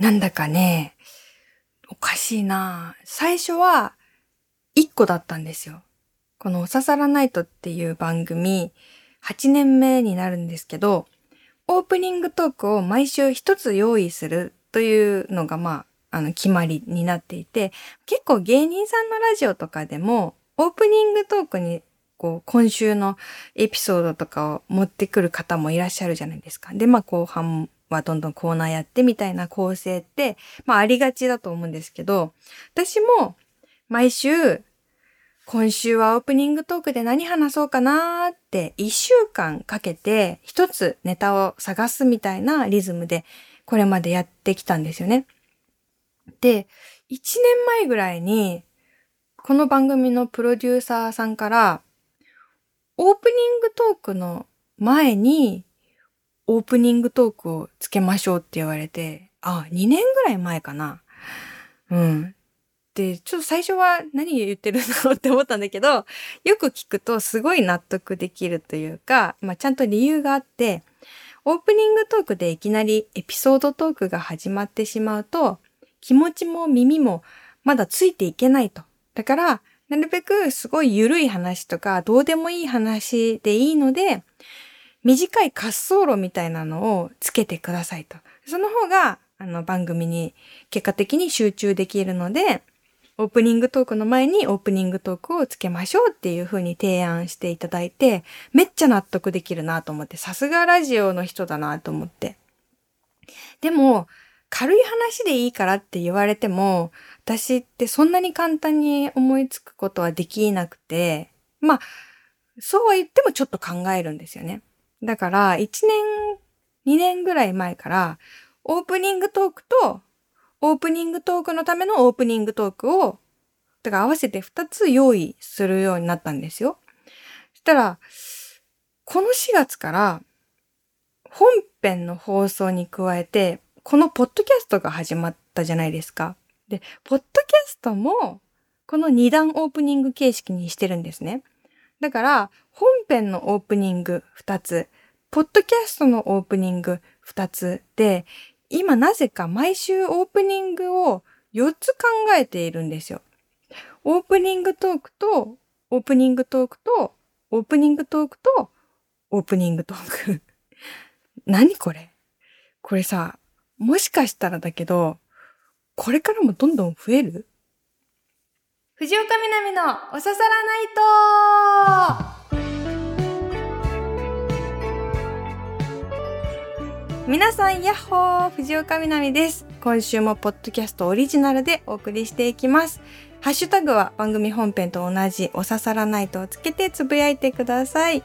なんだかね、おかしいな最初は1個だったんですよ。このおささらナイトっていう番組、8年目になるんですけど、オープニングトークを毎週一つ用意するというのが、まあ、あの、決まりになっていて、結構芸人さんのラジオとかでも、オープニングトークに、こう、今週のエピソードとかを持ってくる方もいらっしゃるじゃないですか。で、まあ、後半はどんどんコーナーやってみたいな構成って、まあ、ありがちだと思うんですけど、私も、毎週、今週はオープニングトークで何話そうかなーって一週間かけて一つネタを探すみたいなリズムでこれまでやってきたんですよね。で、一年前ぐらいにこの番組のプロデューサーさんからオープニングトークの前にオープニングトークをつけましょうって言われて、あ、2年ぐらい前かな。うん。で、ちょっと最初は何言ってるんだろうって思ったんだけど、よく聞くとすごい納得できるというか、まあちゃんと理由があって、オープニングトークでいきなりエピソードトークが始まってしまうと、気持ちも耳もまだついていけないと。だから、なるべくすごい緩い話とか、どうでもいい話でいいので、短い滑走路みたいなのをつけてくださいと。その方が、あの番組に結果的に集中できるので、オープニングトークの前にオープニングトークをつけましょうっていう風に提案していただいて、めっちゃ納得できるなと思って、さすがラジオの人だなと思って。でも、軽い話でいいからって言われても、私ってそんなに簡単に思いつくことはできなくて、まあ、そうは言ってもちょっと考えるんですよね。だから、1年、2年ぐらい前から、オープニングトークとオープニングトークのためのオープニングトークを、だから合わせて2つ用意するようになったんですよ。そしたら、この4月から本編の放送に加えて、このポッドキャストが始まったじゃないですか。で、ポッドキャストもこの2段オープニング形式にしてるんですね。だから、本編のオープニング2つ、ポッドキャストのオープニング2つで、今なぜか毎週オープニングを4つ考えているんですよ。オープニングトークと、オープニングトークと、オープニングトークと、オープニングトーク。何これ？これさ、もしかしたらだけど、これからもどんどん増える？藤岡みなみのおささらないと皆さん、やっほー藤岡みなみです。今週もポッドキャストオリジナルでお送りしていきます。ハッシュタグは番組本編と同じおささらないとをつけてつぶやいてください。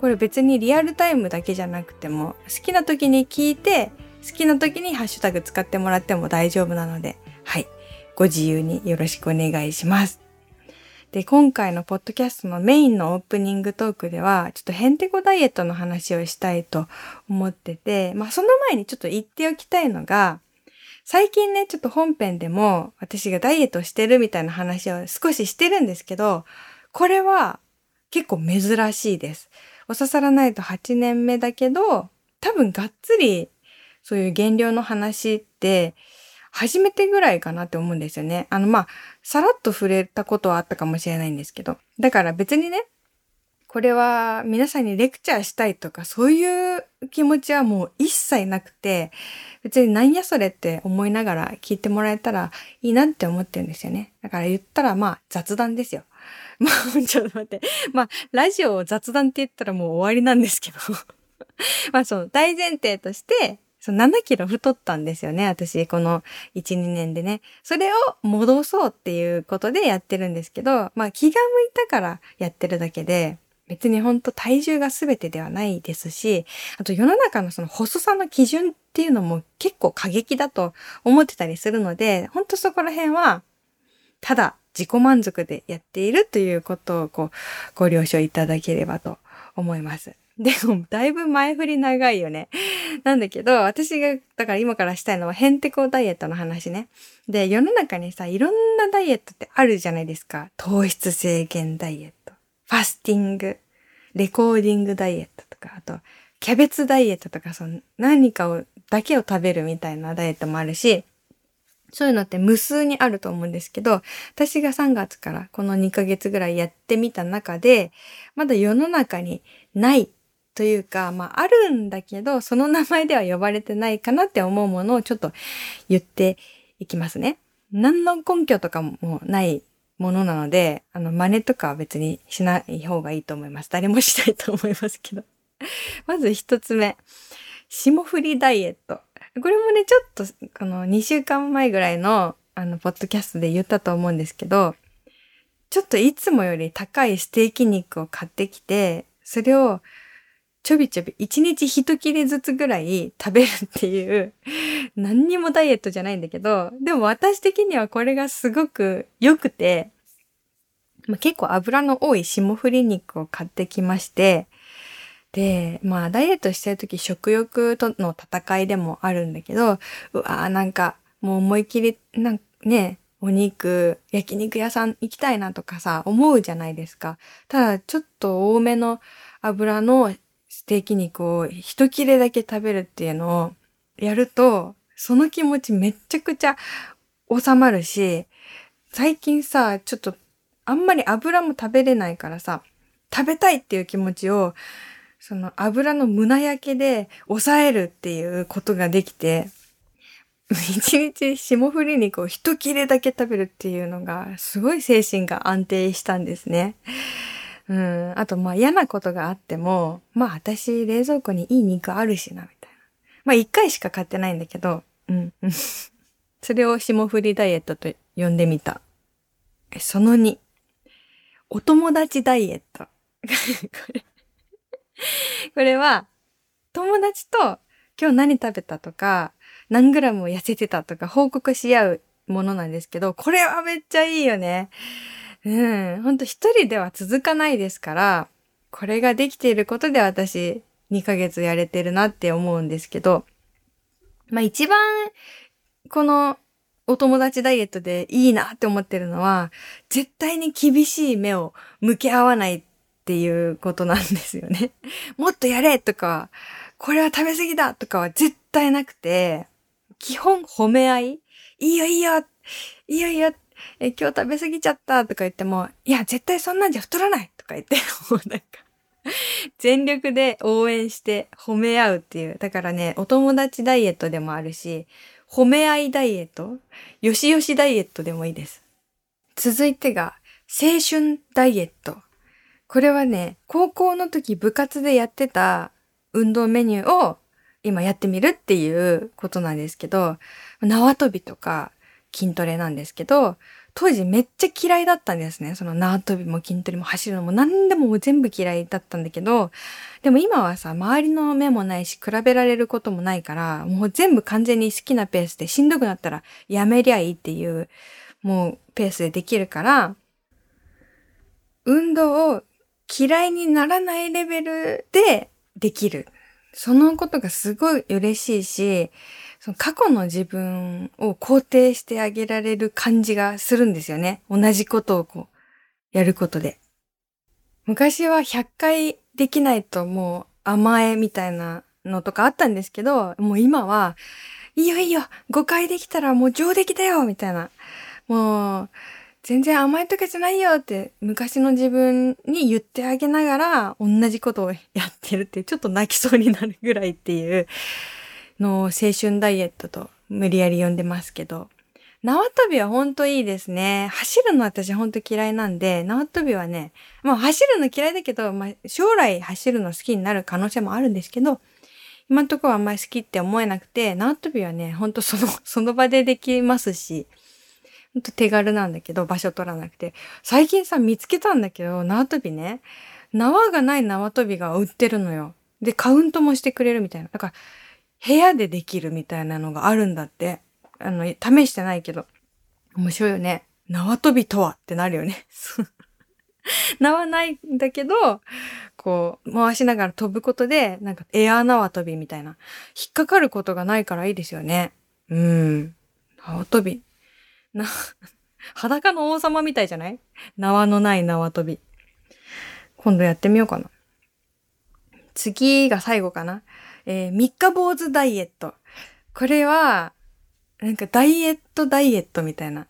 これ別にリアルタイムだけじゃなくても、好きな時に聞いて、好きな時にハッシュタグ使ってもらっても大丈夫なので、はい。ご自由によろしくお願いします。で、今回のポッドキャストのメインのオープニングトークでは、ちょっとヘンテコダイエットの話をしたいと思ってて、まあその前にちょっと言っておきたいのが、最近ね、ちょっと本編でも私がダイエットしてるみたいな話を少ししてるんですけど、これは結構珍しいです。おささらないと8年目だけど、多分がっつりそういう減量の話って初めてぐらいかなって思うんですよね。あの、まあ、さらっと触れたことはあったかもしれないんですけど。だから別にね、これは皆さんにレクチャーしたいとか、そういう気持ちはもう一切なくて、別になんやそれって思いながら聞いてもらえたらいいなって思ってるんですよね。だから言ったらまあ雑談ですよ。まあ、ちょっと待って。まあ、ラジオを雑談って言ったらもう終わりなんですけど。まあ、その大前提として、そう7キロ太ったんですよね、私、この1、2年でね。それを戻そうっていうことでやってるんですけど、まあ気が向いたからやってるだけで、別にほんと体重が全てではないですし、あと世の中のその細さの基準っていうのも結構過激だと思ってたりするので、ほんとそこら辺は、ただ自己満足でやっているということをこう、ご了承いただければと思います。でも、だいぶ前振り長いよね。なんだけど、私が、だから今からしたいのは、ヘンテコダイエットの話ね。で、世の中にさ、いろんなダイエットってあるじゃないですか。糖質制限ダイエット、ファスティング、レコーディングダイエットとか、あと、キャベツダイエットとか、その何かをだけを食べるみたいなダイエットもあるし、そういうのって無数にあると思うんですけど、私が3月からこの2ヶ月ぐらいやってみた中で、まだ世の中にないというか、まああるんだけど、その名前では呼ばれてないかなって思うものをちょっと言っていきますね。何の根拠とかもないものなので、あの、真似とかは別にしない方がいいと思います。誰もしないと思いますけど。まず一つ目。霜降りダイエット。これもね、ちょっと、この2週間前ぐらいの、あの、ポッドキャストで言ったと思うんですけど、ちょっといつもより高いステーキ肉を買ってきて、それをちょびちょび1日一切れずつぐらい食べるっていう、何にもダイエットじゃないんだけど、でも私的にはこれがすごく良くて、まあ、結構油の多い霜降り肉を買ってきまして、で、まあ、ダイエットしてるとき食欲との戦いでもあるんだけど、うわーなんか、もう思いっきり、なんね、お肉、焼肉屋さん行きたいなとかさ、思うじゃないですか。ただ、ちょっと多めの油のステーキ肉を一切れだけ食べるっていうのをやると、その気持ちめっちゃくちゃ収まるし、最近さ、ちょっとあんまり油も食べれないからさ、食べたいっていう気持ちをその油の胸焼けで抑えるっていうことができて、一日霜降り肉を一切れだけ食べるっていうのが、すごい精神が安定したんですね。うん。あと、まあ嫌なことがあっても、まあ私冷蔵庫にいい肉あるしな、みたいな。まあ一回しか買ってないんだけど、うん。それを霜降りダイエットと呼んでみた。その2。お友達ダイエット。こ れこれは、友達と今日何食べたとか、何グラム痩せてたとか報告し合うものなんですけど、これはめっちゃいいよね。うん。ほんと一人では続かないですから、これができていることで私2ヶ月やれてるなって思うんですけど、まあ一番このお友達ダイエットでいいなって思ってるのは、絶対に厳しい目を向け合わないっていうことなんですよね。もっとやれとか、これは食べ過ぎだとかは絶対なくて、基本褒め合いいいよいいよいいよいいよえ、今日食べ過ぎちゃったとか言っても、いや、絶対そんなんじゃ太らないとか言って、もうなんか全力で応援して褒め合うっていう。だからね、お友達ダイエットでもあるし、褒め合いダイエットよしよしダイエットでもいいです。続いてが、青春ダイエット。これはね、高校の時部活でやってた運動メニューを今やってみるっていうことなんですけど、縄跳びとか筋トレなんですけど、当時めっちゃ嫌いだったんですね。その縄跳びも筋トレも走るのも何でも全部嫌いだったんだけど、でも今はさ、周りの目もないし、比べられることもないから、もう全部完全に好きなペースでしんどくなったらやめりゃいいっていう、もうペースでできるから、運動を嫌いにならないレベルでできる。そのことがすごい嬉しいし、その過去の自分を肯定してあげられる感じがするんですよね。同じことをこう、やることで。昔は100回できないともう甘えみたいなのとかあったんですけど、もう今は、いいよいいよ !5 回できたらもう上出来だよみたいな。もう、全然甘いとかじゃないよって昔の自分に言ってあげながら同じことをやってるってちょっと泣きそうになるぐらいっていうの青春ダイエットと無理やり呼んでますけど。縄跳びはほんといいですね。走るの私ほんと嫌いなんで、縄跳びはね、まあ走るの嫌いだけど、まあ将来走るの好きになる可能性もあるんですけど、今んとこはあんまり好きって思えなくて、縄跳びはね、ほんとその、その場でできますし、ほんと手軽なんだけど、場所取らなくて。最近さ、見つけたんだけど、縄跳びね。縄がない縄跳びが売ってるのよ。で、カウントもしてくれるみたいな。だから、部屋でできるみたいなのがあるんだって。あの、試してないけど。面白いよね。縄跳びとはってなるよね。縄ないんだけど、こう、回しながら飛ぶことで、なんかエア縄跳びみたいな。引っかかることがないからいいですよね。うん。縄跳び。な、裸の王様みたいじゃない？縄のない縄跳び。今度やってみようかな。次が最後かな。えー、三日坊主ダイエット。これは、なんかダイエットダイエットみたいな。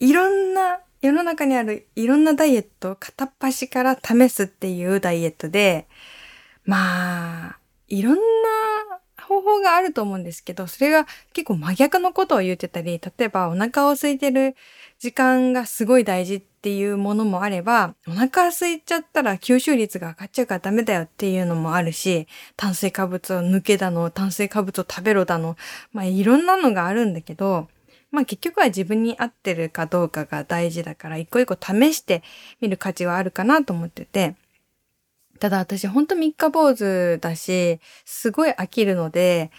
いろんな、世の中にあるいろんなダイエットを片っ端から試すっていうダイエットで、まあ、いろんな方法があると思うんですけど、それが結構真逆のことを言ってたり、例えばお腹を空いてる時間がすごい大事っっていうものもあれば、お腹空いちゃったら吸収率が上がっちゃうからダメだよっていうのもあるし、炭水化物を抜けだの、炭水化物を食べろだの、まあいろんなのがあるんだけど、まあ結局は自分に合ってるかどうかが大事だから一個一個試してみる価値はあるかなと思ってて、ただ私ほんと三日坊主だし、すごい飽きるので、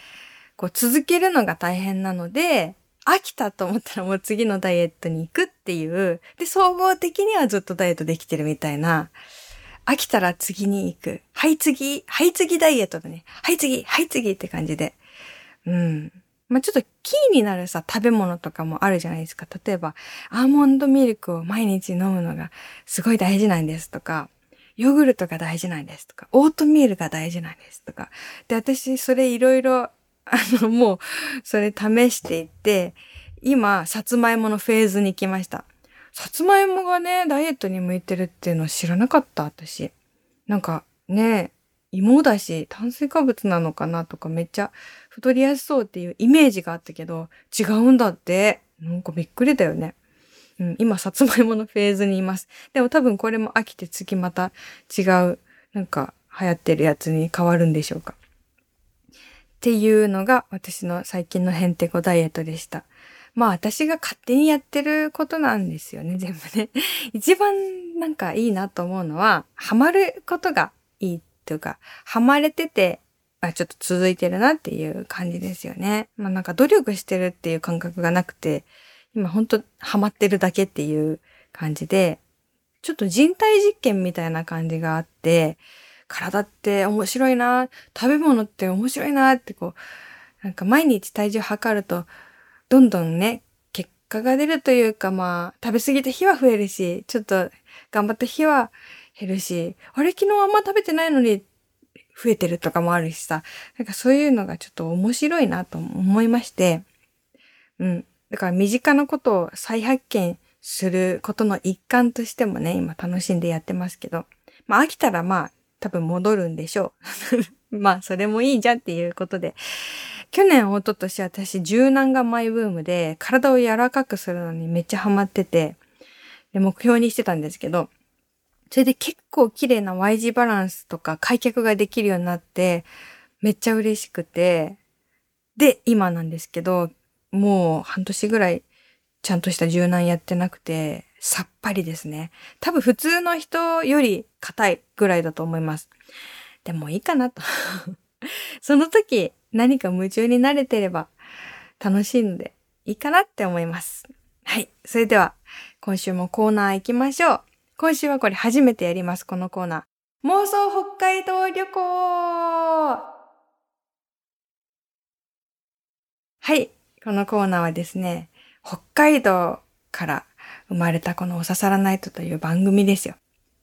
こう続けるのが大変なので、飽きたと思ったらもう次のダイエットに行くっていう、で、総合的にはずっとダイエットできてるみたいな、飽きたら次に行く。はい次、はい次ダイエットだね。はい次、はい次って感じで。うん。まあ、ちょっとキーになるさ、食べ物とかもあるじゃないですか。例えば、アーモンドミルクを毎日飲むのがすごい大事なんですとか、ヨーグルトが大事なんですとか、オートミールが大事なんですとか。で、私、それいろいろ、あの、もう、それ試していって、今、さつまいものフェーズに来ました。さつまいもがね、ダイエットに向いてるっていうの知らなかった、私。なんか、ね、芋だし、炭水化物なのかなとかめっちゃ太りやすそうっていうイメージがあったけど、違うんだって。なんかびっくりだよね。うん、今、さつまいものフェーズにいます。でも多分これも飽きて次また違う、なんか流行ってるやつに変わるんでしょうか。っていうのが私の最近のヘンテコダイエットでした。まあ私が勝手にやってることなんですよね、全部ね。一番なんかいいなと思うのは、ハマることがいいっていうか、ハマれてて、あ、ちょっと続いてるなっていう感じですよね。まあなんか努力してるっていう感覚がなくて、今ほんとハマってるだけっていう感じで、ちょっと人体実験みたいな感じがあって、体って面白いな、食べ物って面白いなってこう、なんか毎日体重測ると、どんどんね、結果が出るというかまあ、食べ過ぎた日は増えるし、ちょっと頑張った日は減るし、あれ昨日あんま食べてないのに増えてるとかもあるしさ、なんかそういうのがちょっと面白いなと思いまして、うん。だから身近なことを再発見することの一環としてもね、今楽しんでやってますけど。まあ飽きたらまあ多分戻るんでしょう。まあそれもいいじゃんっていうことで。去年、一昨年私柔軟がマイブームで体を柔らかくするのにめっちゃハマってて、で、目標にしてたんですけど、それで結構綺麗な Y 字バランスとか開脚ができるようになって、めっちゃ嬉しくて、で、今なんですけど、もう半年ぐらいちゃんとした柔軟やってなくて、さっぱりですね。多分普通の人より硬いぐらいだと思います。でもいいかなと その時何か夢中になれてれば楽しいのでいいかなって思います。はい。それでは今週もコーナー行きましょう。今週はこれ初めてやります、このコーナー。妄想北海道旅行はい。このコーナーはですね、北海道から生まれたこのおささらナイトという番組ですよ。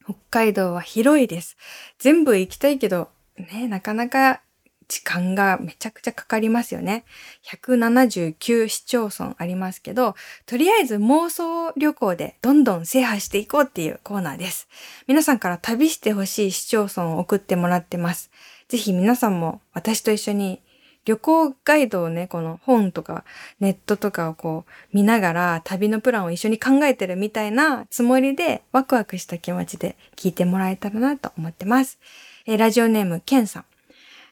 北海道は広いです。全部行きたいけど、ね、なかなか時間がめちゃくちゃかかりますよね。179市町村ありますけど、とりあえず妄想旅行でどんどん制覇していこうっていうコーナーです。皆さんから旅してほしい市町村を送ってもらってます。ぜひ皆さんも私と一緒に旅行ガイドをね、この本とかネットとかをこう見ながら旅のプランを一緒に考えてるみたいなつもりでワクワクした気持ちで聞いてもらえたらなと思ってます。えー、ラジオネームケンさん。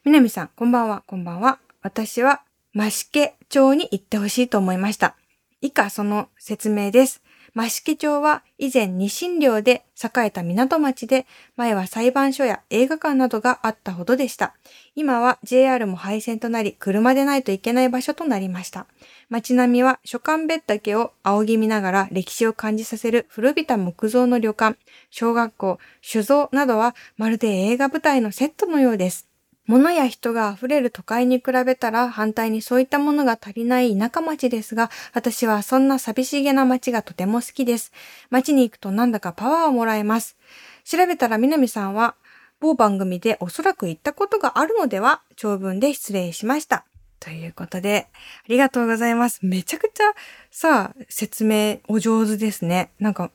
みなみさん、こんばんは、こんばんは。私は増毛町に行ってほしいと思いました。以下その説明です。益城町は以前二神寮で栄えた港町で、前は裁判所や映画館などがあったほどでした。今は JR も廃線となり、車でないといけない場所となりました。街並みは書簡別岳を仰ぎ見ながら歴史を感じさせる古びた木造の旅館、小学校、酒造などはまるで映画舞台のセットのようです。物や人が溢れる都会に比べたら反対にそういったものが足りない田舎町ですが、私はそんな寂しげな町がとても好きです。町に行くとなんだかパワーをもらえます。調べたら南さんは某番組でおそらく言ったことがあるのでは長文で失礼しました。ということで、ありがとうございます。めちゃくちゃさあ、説明お上手ですね。なんか、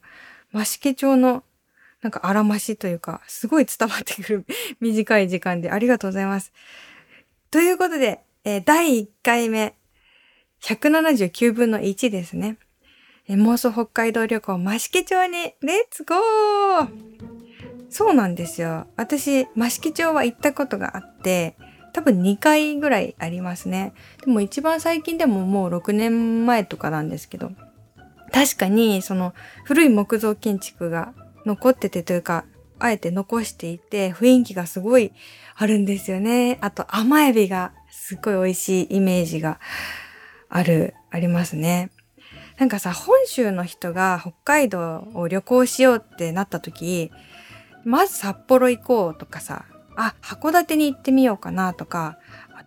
増毛町の、なんか荒ましというか、すごい伝わってくる 短い時間でありがとうございます。ということで、えー、第1回目、179分の1ですね。えー、妄想北海道旅行増毛町にレッツゴーそうなんですよ。私、増毛町は行ったことがあって、多分2回ぐらいありますね。でも一番最近でももう6年前とかなんですけど、確かにその古い木造建築が残っててというか、あえて残していて雰囲気がすごいあるんですよね。あと甘エビがすっごい美味しいイメージがある、ありますね。なんかさ、本州の人が北海道を旅行しようってなった時、まず札幌行こうとかさ、あ、函館に行ってみようかなとか、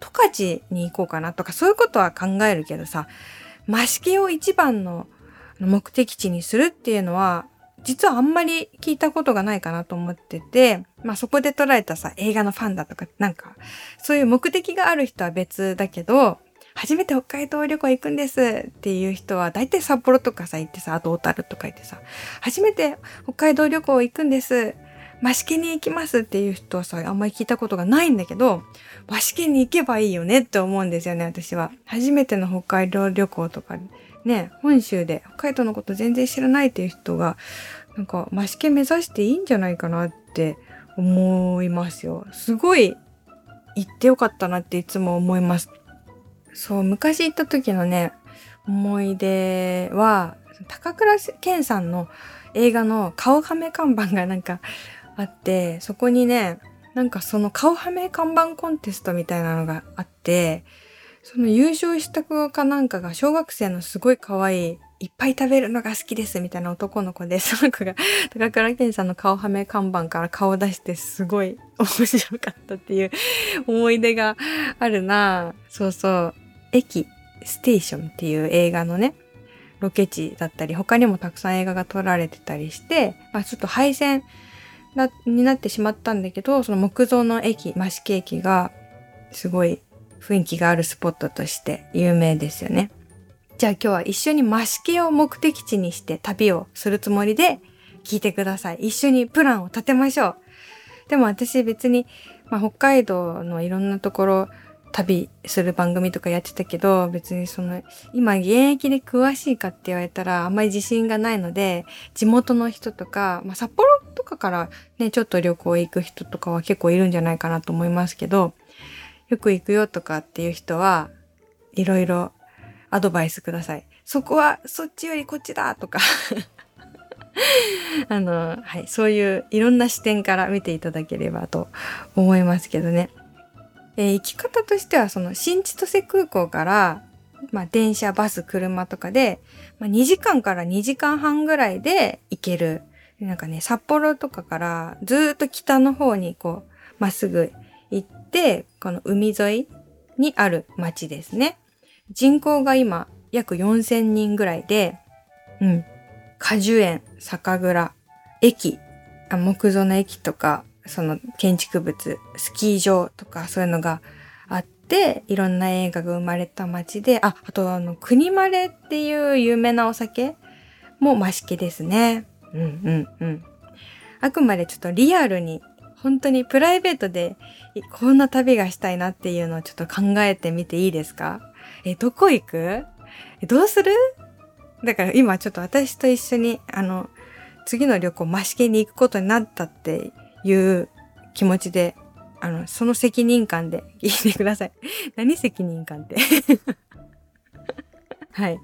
十勝に行こうかなとか、そういうことは考えるけどさ、増毛を一番の目的地にするっていうのは、実はあんまり聞いたことがないかなと思ってて、まあそこで捉えたさ、映画のファンだとか、なんか、そういう目的がある人は別だけど、初めて北海道旅行行くんですっていう人は、大体札幌とかさ、行ってさ、あと小樽とか行ってさ、初めて北海道旅行行くんです。和式に行きますっていう人はさ、あんまり聞いたことがないんだけど、和式に行けばいいよねって思うんですよね、私は。初めての北海道旅行とか、ね、本州で北海道のこと全然知らないっていう人が、なんか、和式目指していいんじゃないかなって思いますよ。すごい行ってよかったなっていつも思います。そう、昔行った時のね、思い出は、高倉健さんの映画の顔はめ看板がなんかあって、そこにね、なんかその顔はめ看板コンテストみたいなのがあって、その優勝した子かなんかが小学生のすごい可愛い、いっぱい食べるのが好きですみたいな男の子で、その子が高倉健さんの顔はめ看板から顔出してすごい面白かったっていう思い出があるなそうそう。駅、ステーションっていう映画のね、ロケ地だったり、他にもたくさん映画が撮られてたりして、まあちょっと配線、になってしまったんだけど、その木造の駅、増毛駅が、すごい雰囲気があるスポットとして有名ですよね。じゃあ今日は一緒に増毛を目的地にして旅をするつもりで聞いてください。一緒にプランを立てましょう。でも私別に、まあ、北海道のいろんなところ旅する番組とかやってたけど、別にその、今現役で詳しいかって言われたらあんまり自信がないので、地元の人とか、まあ、札幌とかからね、ちょっと旅行行く人とかは結構いるんじゃないかなと思いますけど、よく行くよとかっていう人は、いろいろアドバイスください。そこはそっちよりこっちだとか あの、はい、そういういろんな視点から見ていただければと思いますけどね。えー、行き方としては、その新千歳空港から、まあ、電車、バス、車とかで、まあ、2時間から2時間半ぐらいで行ける。なんかね、札幌とかからずっと北の方にこう、まっすぐ行って、この海沿いにある町ですね。人口が今約4000人ぐらいで、うん。果樹園、酒蔵、駅、木造の駅とか、その建築物、スキー場とかそういうのがあって、いろんな映画が生まれた街で、あ、あとあの、国まれっていう有名なお酒も増毛ですね。うんうんうん。あくまでちょっとリアルに、本当にプライベートでこんな旅がしたいなっていうのをちょっと考えてみていいですか？え、どこ行く？え、どうする？だから今ちょっと私と一緒に、あの、次の旅行、増毛に行くことになったっていう気持ちで、あの、その責任感で聞いてください。何責任感って？はい。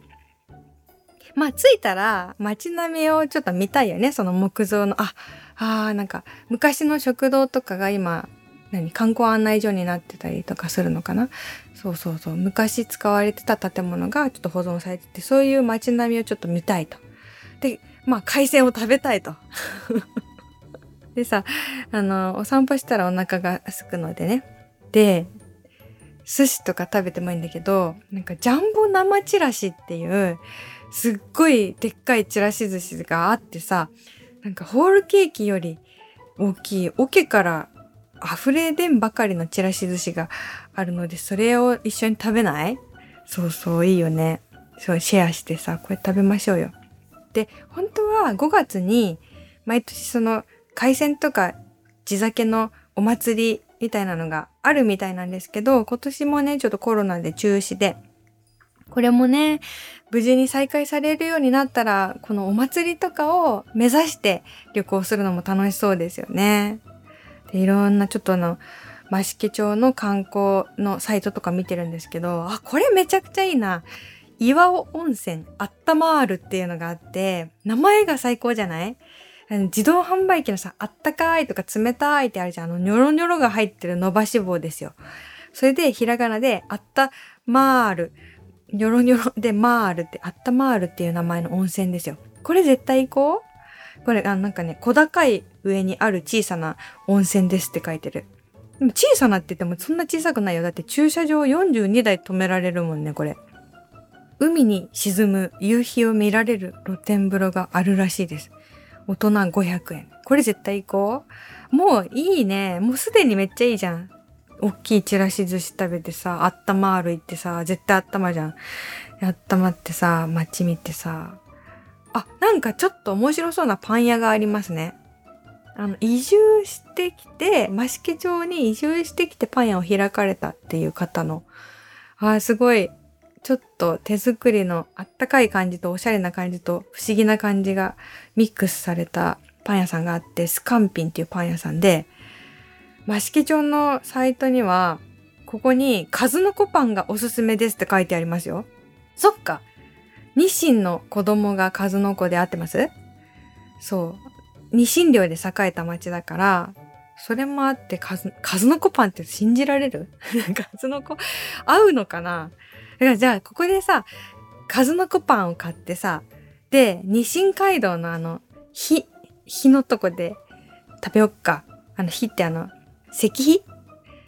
まあ、着いたら、街並みをちょっと見たいよね。その木造の、あ、ああ、なんか、昔の食堂とかが今、何、観光案内所になってたりとかするのかな？そうそうそう。昔使われてた建物がちょっと保存されてて、そういう街並みをちょっと見たいと。で、まあ、海鮮を食べたいと。でさ、あの、お散歩したらお腹が空くのでね。で、寿司とか食べてもいいんだけど、なんかジャンボ生チラシっていう、すっごいでっかいチラシ寿司があってさ、なんかホールケーキより大きい、桶から溢れでんばかりのちらし寿司があるので、それを一緒に食べない？そうそう、いいよね。そう、シェアしてさ、これ食べましょうよ。で、本当は5月に、毎年その、海鮮とか地酒のお祭りみたいなのがあるみたいなんですけど、今年もね、ちょっとコロナで中止で、これもね、無事に再開されるようになったら、このお祭りとかを目指して旅行するのも楽しそうですよね。でいろんなちょっとあの、益毛町の観光のサイトとか見てるんですけど、あ、これめちゃくちゃいいな。岩尾温泉あったまーるっていうのがあって、名前が最高じゃない？自動販売機のさ、あったかいとか冷たいってあるじゃん。あの、ニョロニョロが入ってる伸ばし棒ですよ。それで、ひらがなで、あったまーる。ニョロニョロでまーるって、あったまーるっていう名前の温泉ですよ。これ絶対行こう？これ、あなんかね、小高い上にある小さな温泉ですって書いてる。でも小さなって言ってもそんな小さくないよ。だって駐車場42台止められるもんね、これ。海に沈む夕日を見られる露天風呂があるらしいです。大人500円。これ絶対行こう？もういいね。もうすでにめっちゃいいじゃん。大きいちらし寿司食べてさ、あったまる行ってさ、絶対あったまじゃん。あったまってさ、街見てさ。あ、なんかちょっと面白そうなパン屋がありますね。あの、移住してきて、増毛町に移住してきてパン屋を開かれたっていう方の、あすごい、ちょっと手作りのあったかい感じとおしゃれな感じと不思議な感じがミックスされたパン屋さんがあって、スカンピンっていうパン屋さんで、益毛町のサイトには、ここに数の子パンがおすすめですって書いてありますよ。そっか。日清の子供が数の子で合ってます？そう。ニシン寮で栄えた町だから、それもあって数、数の子パンって信じられる？数の子、合うのかな？だからじゃあ、ここでさ、数の子パンを買ってさ、で、ニシン街道のあの、火、火のとこで食べよっか。あの、火ってあの、石碑？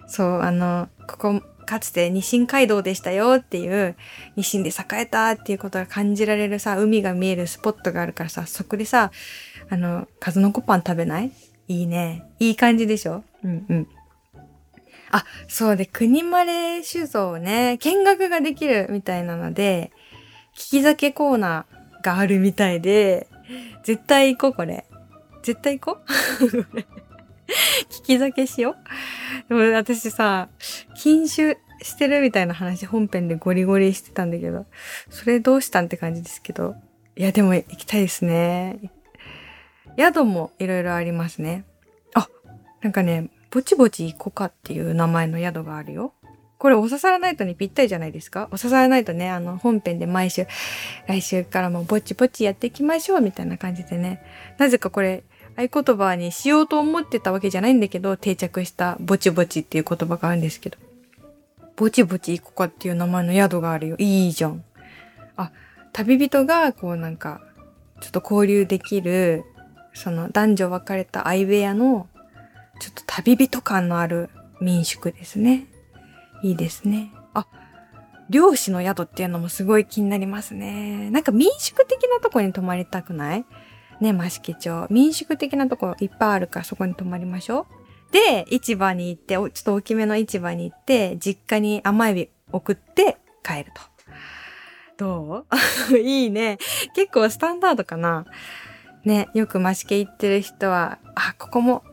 そう、あの、ここ、かつてニシン街道でしたよっていう、ニシンで栄えたっていうことが感じられるさ、海が見えるスポットがあるからさ、そこでさ、あの、数の子パン食べない？いいね。いい感じでしょ？うんうん。あ、そうで、国まれ酒造ね、見学ができるみたいなので、聞き酒コーナーがあるみたいで、絶対行こう、これ。絶対行こう？聞き酒しよう。でも私さ、禁酒してるみたいな話本編でゴリゴリしてたんだけど、それどうしたんって感じですけど。いや、でも行きたいですね。宿もいろいろありますね。あ、なんかね、ぼちぼち行こかっていう名前の宿があるよ。これおささらナイトにぴったりじゃないですかおささらナイトね、あの本編で毎週、来週からもぼちぼちやっていきましょうみたいな感じでね。なぜかこれ、合言葉にしようと思ってたわけじゃないんだけど、定着したぼちぼちっていう言葉があるんですけど。ぼちぼち行こかっていう名前の宿があるよ。いいじゃん。あ、旅人がこうなんか、ちょっと交流できるその男女分かれた相部屋のちょっと旅人感のある民宿ですね。いいですね。あ、漁師の宿っていうのもすごい気になりますね。なんか民宿的なとこに泊まりたくない？ね、益毛町。民宿的なとこいっぱいあるからそこに泊まりましょう。で、市場に行って、ちょっと大きめの市場に行って、実家に甘エビ送って帰ると。どう？いいね。結構スタンダードかな。ね、よく増毛行ってる人は、あ、ここも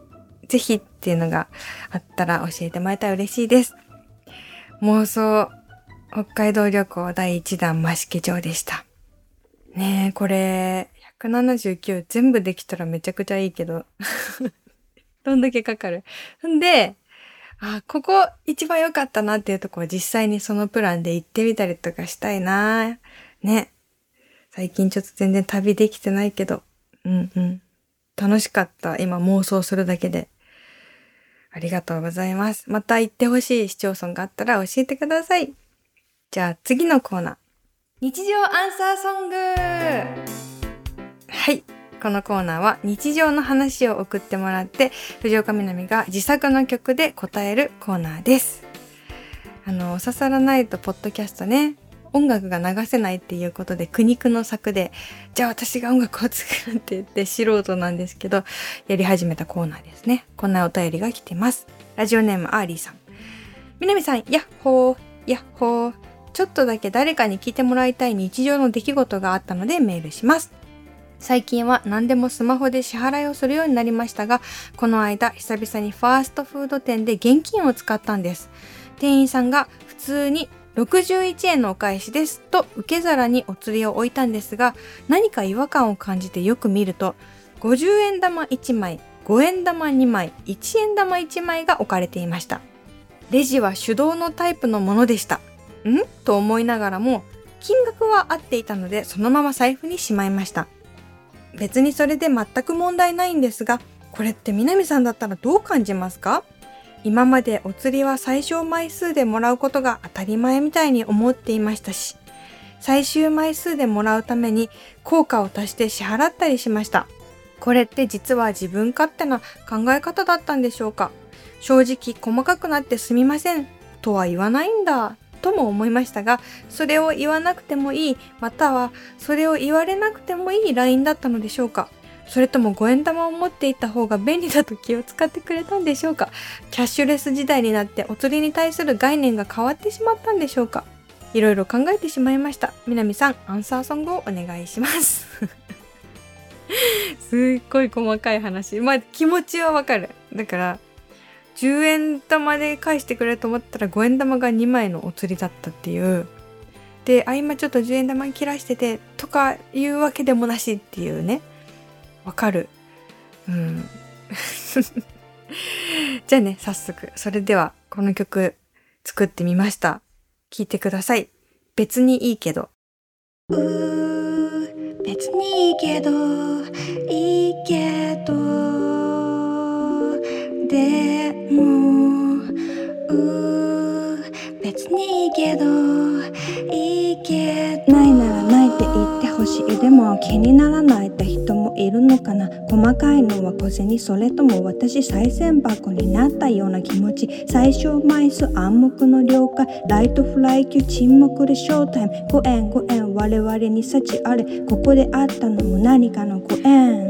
ぜひっていうのがあったら教えてもらえたら嬉しいです。妄想北海道旅行第1弾増毛町でした。ねえ、これ、179全部できたらめちゃくちゃいいけど。どんだけかかる。んで、あ、ここ一番良かったなっていうところ実際にそのプランで行ってみたりとかしたいなね。最近ちょっと全然旅できてないけど、うんうん。楽しかった。今妄想するだけで。ありがとうございます。また行ってほしい市町村があったら教えてください。じゃあ次のコーナー。日常アンサーソングはい。このコーナーは日常の話を送ってもらって、藤岡みなみが自作の曲で答えるコーナーです。あの、おささらないとポッドキャストね、音楽が流せないっていうことで苦肉の策で、じゃあ私が音楽を作るって言って素人なんですけど、やり始めたコーナーですね。こんなお便りが来てます。ラジオネームアーリーさん。みなみさん、やっほー、やっほー。ちょっとだけ誰かに聞いてもらいたい日常の出来事があったのでメールします。最近は何でもスマホで支払いをするようになりましたが、この間久々にファーストフード店で現金を使ったんです。店員さんが普通に61円のお返しですと受け皿にお釣りを置いたんですが、何か違和感を感じてよく見ると、50円玉1枚、5円玉2枚、1円玉1枚が置かれていました。レジは手動のタイプのものでした。ん？と思いながらも、金額は合っていたのでそのまま財布にしまいました。別にそれで全く問題ないんですが、これって南さんだったらどう感じますか？今までお釣りは最小枚数でもらうことが当たり前みたいに思っていましたし、最終枚数でもらうために効果を足して支払ったりしました。これって実は自分勝手な考え方だったんでしょうか？正直細かくなってすみませんとは言わないんだ。とも思いましたが、それを言わなくてもいい、またはそれを言われなくてもいい LINE だったのでしょうか？それとも5円玉を持っていった方が便利だと気を使ってくれたんでしょうか？キャッシュレス時代になってお釣りに対する概念が変わってしまったんでしょうか？いろいろ考えてしまいました。みなみさん、アンサーソングをお願いします。すっごい細かい話。まあ気持ちはわかる。だから、10円玉で返してくれると思ったら5円玉が2枚のお釣りだったっていう。で、あ、今ちょっと10円玉切らしててとかいうわけでもなしっていうね。わかる。うん。じゃあね、早速。それでは、この曲作ってみました。聴いてください。別にいいけど。うー、別にいいけど、いいけど、でも、う、別にいいけど、いいけど、ないならないって言ってほしい。でも気にならないって人もいるのかな。細かいのは小銭それとも私再銭箱になったような気持ち。最小枚数暗黙の了解。ライトフライ級沈黙でショータイム5円5円我々に幸あれ。ここであったのも何かのご縁。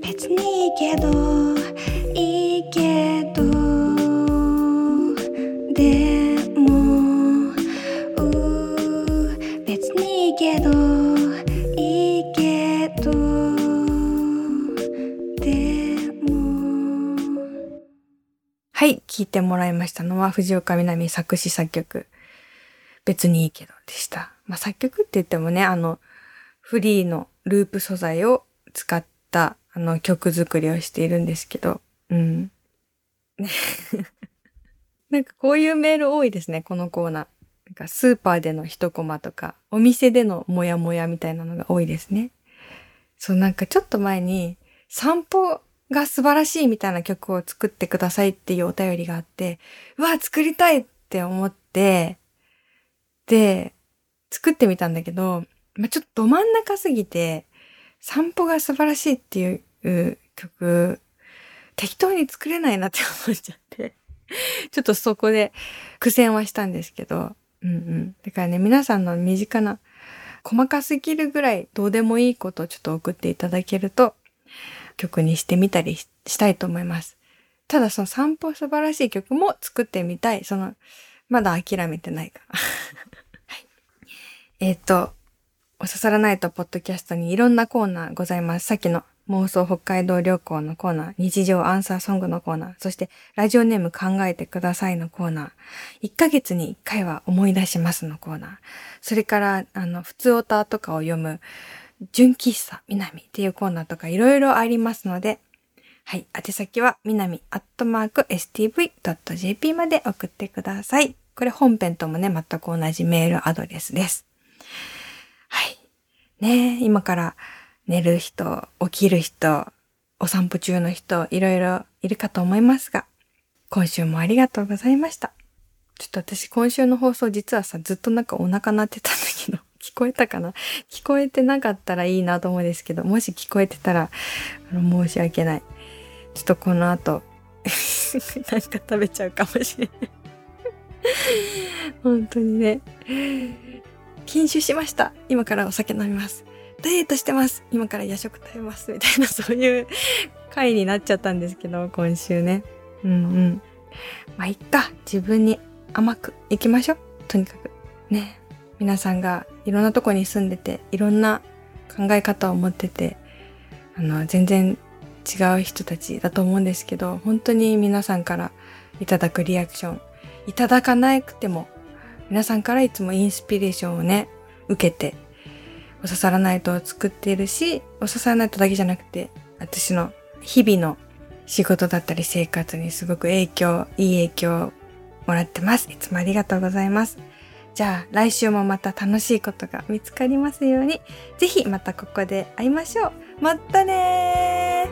別にいいけど。はい、聴いてもらいましたのは藤岡みなみ作詞作曲。別にいいけどでした。まあ、作曲って言ってもね、あの、フリーのループ素材を使ったあの曲作りをしているんですけど、うん。なんかこういうメール多いですね、このコーナー。なんかスーパーでの一コマとか、お店でのモヤモヤみたいなのが多いですね。そう、なんかちょっと前に散歩が素晴らしいみたいな曲を作ってくださいっていうお便りがあって、うわ、作りたいって思って、で、作ってみたんだけど、まあ、ちょっとど真ん中すぎて、散歩が素晴らしいっていう曲、適当に作れないなって思っちゃって、ちょっとそこで苦戦はしたんですけど、うんうん。だからね、皆さんの身近な、細かすぎるぐらいどうでもいいことをちょっと送っていただけると、曲にしてみたりしたいと思います。ただその散歩素晴らしい曲も作ってみたい。その、まだ諦めてないから。はい。えっ、ー、と、おささらないとポッドキャストにいろんなコーナーございます。さっきの妄想北海道旅行のコーナー、日常アンサーソングのコーナー、そしてラジオネーム考えてくださいのコーナー、1ヶ月に1回は思い出しますのコーナー、それから、あの、普通歌とかを読む、純喫茶南っていうコーナーとかいろいろありますので、はい。宛先は、みなみアットマーク stv.jp まで送ってください。これ本編ともね、全く同じメールアドレスです。はい。ね今から寝る人、起きる人、お散歩中の人、いろいろいるかと思いますが、今週もありがとうございました。ちょっと私今週の放送実はさ、ずっとなんかお腹鳴ってたんだけど、聞こえたかな？聞こえてなかったらいいなと思うんですけど、もし聞こえてたら、あの、申し訳ない。ちょっとこの後、なんか食べちゃうかもしれない 本当にね。禁酒しました。今からお酒飲みます。ダイエットしてます。今から夜食食べます。みたいな、そういう回になっちゃったんですけど、今週ね。うんうん。まあ、いっか。自分に甘くいきましょう。とにかく。ね。皆さんがいろんなとこに住んでて、いろんな考え方を持ってて、あの、全然違う人たちだと思うんですけど、本当に皆さんからいただくリアクション、いただかなくても、皆さんからいつもインスピレーションをね、受けて、お刺さらないとを作っているし、お刺さらないとだけじゃなくて、私の日々の仕事だったり生活にすごく影響、いい影響をもらってます。いつもありがとうございます。じゃあ来週もまた楽しいことが見つかりますように、ぜひまたここで会いましょう。またね